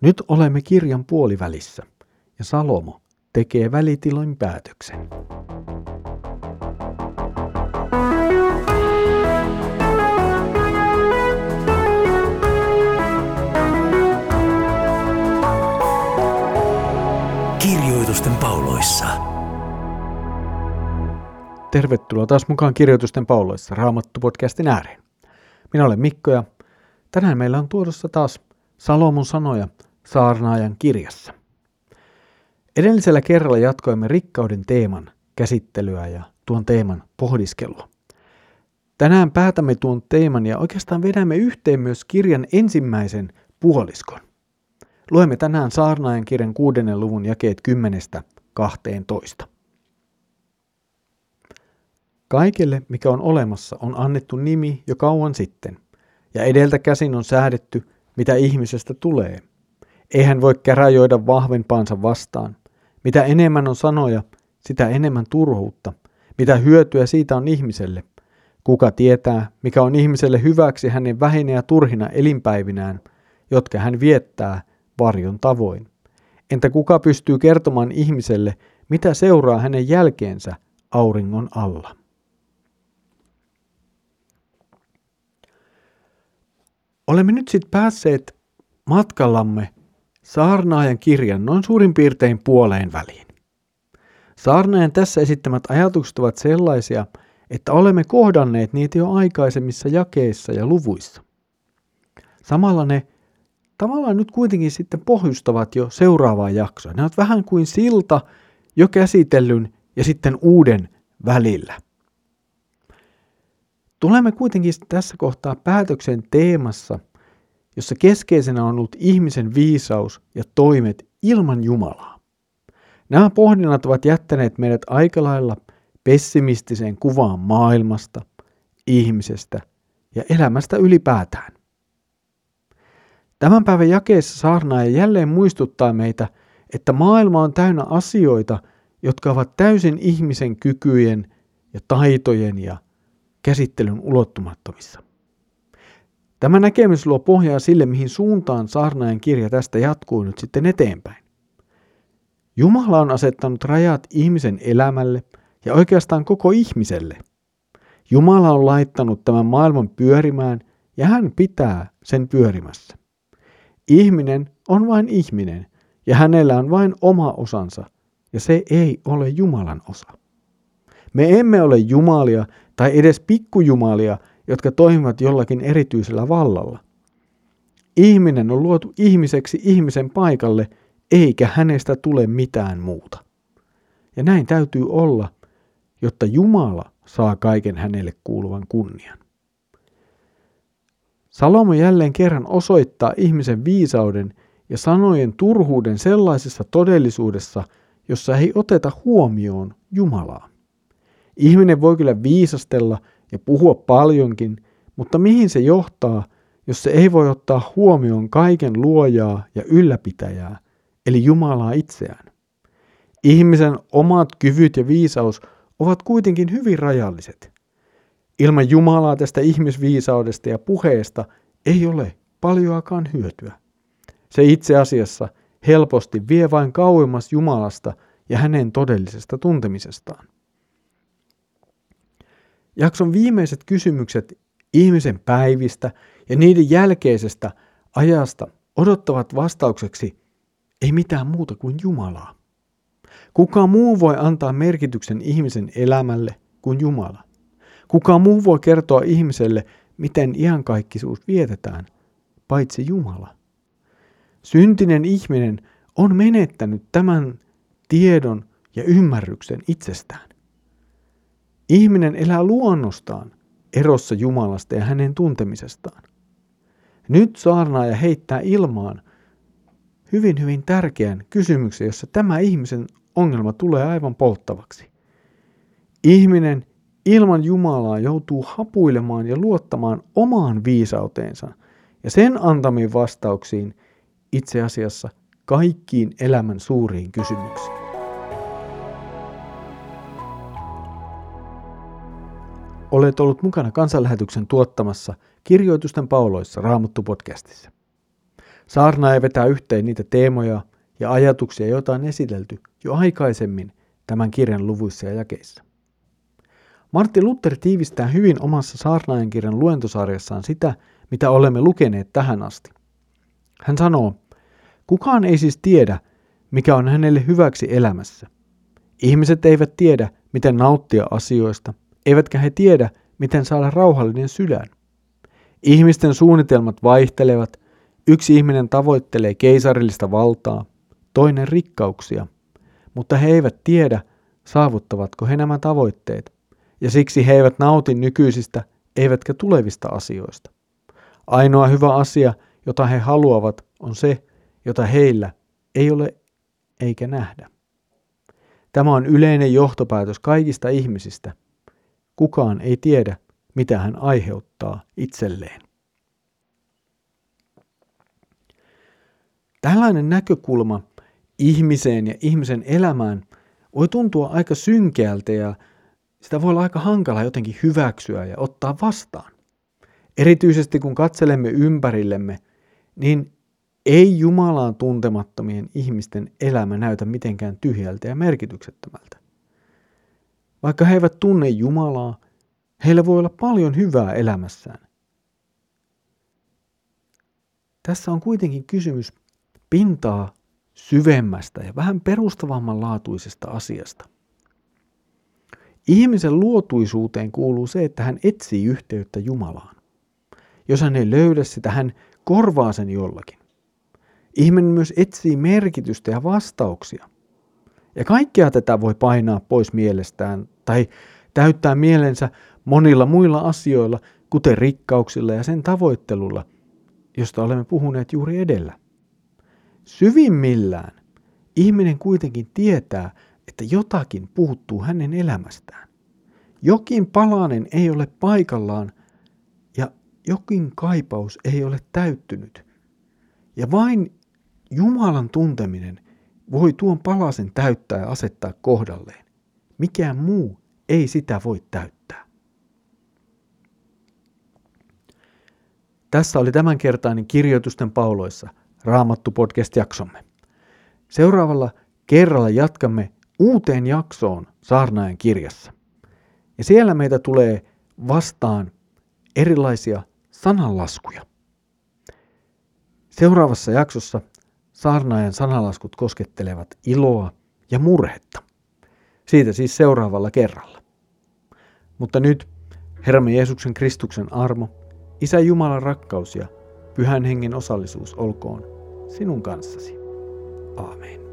Nyt olemme kirjan puolivälissä ja Salomo tekee välitiloin päätöksen. Kirjoitusten pauloissa. Tervetuloa taas mukaan Kirjoitusten pauloissa Raamattu-podcastin ääreen. Minä olen Mikko ja tänään meillä on tuodossa taas Salomon sanoja saarnaajan kirjassa. Edellisellä kerralla jatkoimme rikkauden teeman käsittelyä ja tuon teeman pohdiskelua. Tänään päätämme tuon teeman ja oikeastaan vedämme yhteen myös kirjan ensimmäisen puoliskon. Luemme tänään saarnaajan kirjan kuudennen luvun jakeet 10-12. Kaikelle, mikä on olemassa, on annettu nimi jo kauan sitten, ja edeltä käsin on säädetty, mitä ihmisestä tulee. Eihän voi käräjoida vahvempaansa vastaan. Mitä enemmän on sanoja, sitä enemmän turhuutta. Mitä hyötyä siitä on ihmiselle? Kuka tietää, mikä on ihmiselle hyväksi hänen vähinä ja turhina elinpäivinään, jotka hän viettää varjon tavoin? Entä kuka pystyy kertomaan ihmiselle, mitä seuraa hänen jälkeensä auringon alla? Olemme nyt sitten päässeet matkallamme saarnaajan kirjan noin suurin piirtein puoleen väliin. Saarnaajan tässä esittämät ajatukset ovat sellaisia, että olemme kohdanneet niitä jo aikaisemmissa jakeissa ja luvuissa. Samalla ne tavallaan nyt kuitenkin sitten pohjustavat jo seuraavaa jaksoa. Ne ovat vähän kuin silta jo käsitellyn ja sitten uuden välillä. Tulemme kuitenkin tässä kohtaa päätöksen teemassa, jossa keskeisenä on ollut ihmisen viisaus ja toimet ilman Jumalaa. Nämä pohdinnat ovat jättäneet meidät aika lailla pessimistiseen kuvaan maailmasta, ihmisestä ja elämästä ylipäätään. Tämän päivän jakeessa saarnaaja jälleen muistuttaa meitä, että maailma on täynnä asioita, jotka ovat täysin ihmisen kykyjen ja taitojen ja käsittelyn ulottumattomissa. Tämä näkemys luo pohjaa sille, mihin suuntaan saarnaajan kirja tästä jatkuu nyt sitten eteenpäin. Jumala on asettanut rajat ihmisen elämälle ja oikeastaan koko ihmiselle. Jumala on laittanut tämän maailman pyörimään ja hän pitää sen pyörimässä. Ihminen on vain ihminen ja hänellä on vain oma osansa ja se ei ole Jumalan osa. Me emme ole jumalia tai edes pikkujumalia, jotka toimivat jollakin erityisellä vallalla. Ihminen on luotu ihmiseksi ihmisen paikalle, eikä hänestä tule mitään muuta. Ja näin täytyy olla, jotta Jumala saa kaiken hänelle kuuluvan kunnian. Salomo jälleen kerran osoittaa ihmisen viisauden ja sanojen turhuuden sellaisessa todellisuudessa, jossa ei oteta huomioon Jumalaa. Ihminen voi kyllä viisastella ja puhua paljonkin, mutta mihin se johtaa, jos se ei voi ottaa huomioon kaiken luojaa ja ylläpitäjää, eli Jumalaa itseään? Ihmisen omat kyvyt ja viisaus ovat kuitenkin hyvin rajalliset. Ilman Jumalaa tästä ihmisviisaudesta ja puheesta ei ole paljoakaan hyötyä. Se itse asiassa helposti vie vain kauemmas Jumalasta ja hänen todellisesta tuntemisestaan. Jakson viimeiset kysymykset ihmisen päivistä ja niiden jälkeisestä ajasta odottavat vastaukseksi ei mitään muuta kuin Jumalaa. Kuka muu voi antaa merkityksen ihmisen elämälle kuin Jumala? Kuka muu voi kertoa ihmiselle, miten iankaikkisuus vietetään, paitsi Jumala? Syntinen ihminen on menettänyt tämän tiedon ja ymmärryksen itsestään. Ihminen elää luonnostaan erossa Jumalasta ja hänen tuntemisestaan. Nyt saarnaaja heittää ilmaan hyvin hyvin tärkeän kysymyksen, jossa tämä ihmisen ongelma tulee aivan polttavaksi. Ihminen ilman Jumalaa joutuu hapuilemaan ja luottamaan omaan viisauteensa ja sen antamiin vastauksiin itse asiassa kaikkiin elämän suuriin kysymyksiin. Olet ollut mukana kansanlähetyksen tuottamassa Kirjoitusten pauloissa Raamattu-podcastissa. Saarnaaja vetää yhteen niitä teemoja ja ajatuksia, joita on esitelty jo aikaisemmin tämän kirjan luvuissa ja jakeissa. Martti Luther tiivistää hyvin omassa saarnaajan kirjan luentosarjassaan sitä, mitä olemme lukeneet tähän asti. Hän sanoo, kukaan ei siis tiedä, mikä on hänelle hyväksi elämässä. Ihmiset eivät tiedä, miten nauttia asioista, eivätkä he tiedä, miten saada rauhallinen sydän. Ihmisten suunnitelmat vaihtelevat, yksi ihminen tavoittelee keisarillista valtaa, toinen rikkauksia, mutta he eivät tiedä, saavuttavatko he nämä tavoitteet, ja siksi he eivät nauti nykyisistä eivätkä tulevista asioista. Ainoa hyvä asia, jota he haluavat, on se, jota heillä ei ole eikä nähdä. Tämä on yleinen johtopäätös kaikista ihmisistä. Kukaan ei tiedä, mitä hän aiheuttaa itselleen. Tällainen näkökulma ihmiseen ja ihmisen elämään voi tuntua aika synkeältä ja sitä voi olla aika hankala jotenkin hyväksyä ja ottaa vastaan. Erityisesti kun katselemme ympärillemme, niin ei Jumalaan tuntemattomien ihmisten elämä näytä mitenkään tyhjältä ja merkityksettömältä. Vaikka he eivät tunne Jumalaa, heillä voi olla paljon hyvää elämässään. Tässä on kuitenkin kysymys pintaa syvemmästä ja vähän perustavamman laatuisesta asiasta. Ihmisen luotuisuuteen kuuluu se, että hän etsii yhteyttä Jumalaan. Jos hän ei löydä sitä, hän korvaa sen jollakin. Ihminen myös etsii merkitystä ja vastauksia. Ja kaikkea tätä voi painaa pois mielestään tai täyttää mielensä monilla muilla asioilla, kuten rikkauksilla ja sen tavoittelulla, josta olemme puhuneet juuri edellä. Syvimmillään ihminen kuitenkin tietää, että jotakin puuttuu hänen elämästään. Jokin palanen ei ole paikallaan ja jokin kaipaus ei ole täyttynyt. Ja vain Jumalan tunteminen voi tuon palasen täyttää ja asettaa kohdalleen. Mikään muu ei sitä voi täyttää. Tässä oli tämänkertainen kirjoitusten pauloissa Raamattu podcast-jaksomme. Seuraavalla kerralla jatkamme uuteen jaksoon Saarnaajan kirjassa. Ja siellä meitä tulee vastaan erilaisia sananlaskuja. Seuraavassa jaksossa saarnaajan sanalaskut koskettelevat iloa ja murhetta. Siitä siis seuraavalla kerralla. Mutta nyt Herramme Jeesuksen Kristuksen armo, Isä Jumalan rakkaus ja Pyhän Hengen osallisuus olkoon sinun kanssasi. Aamen.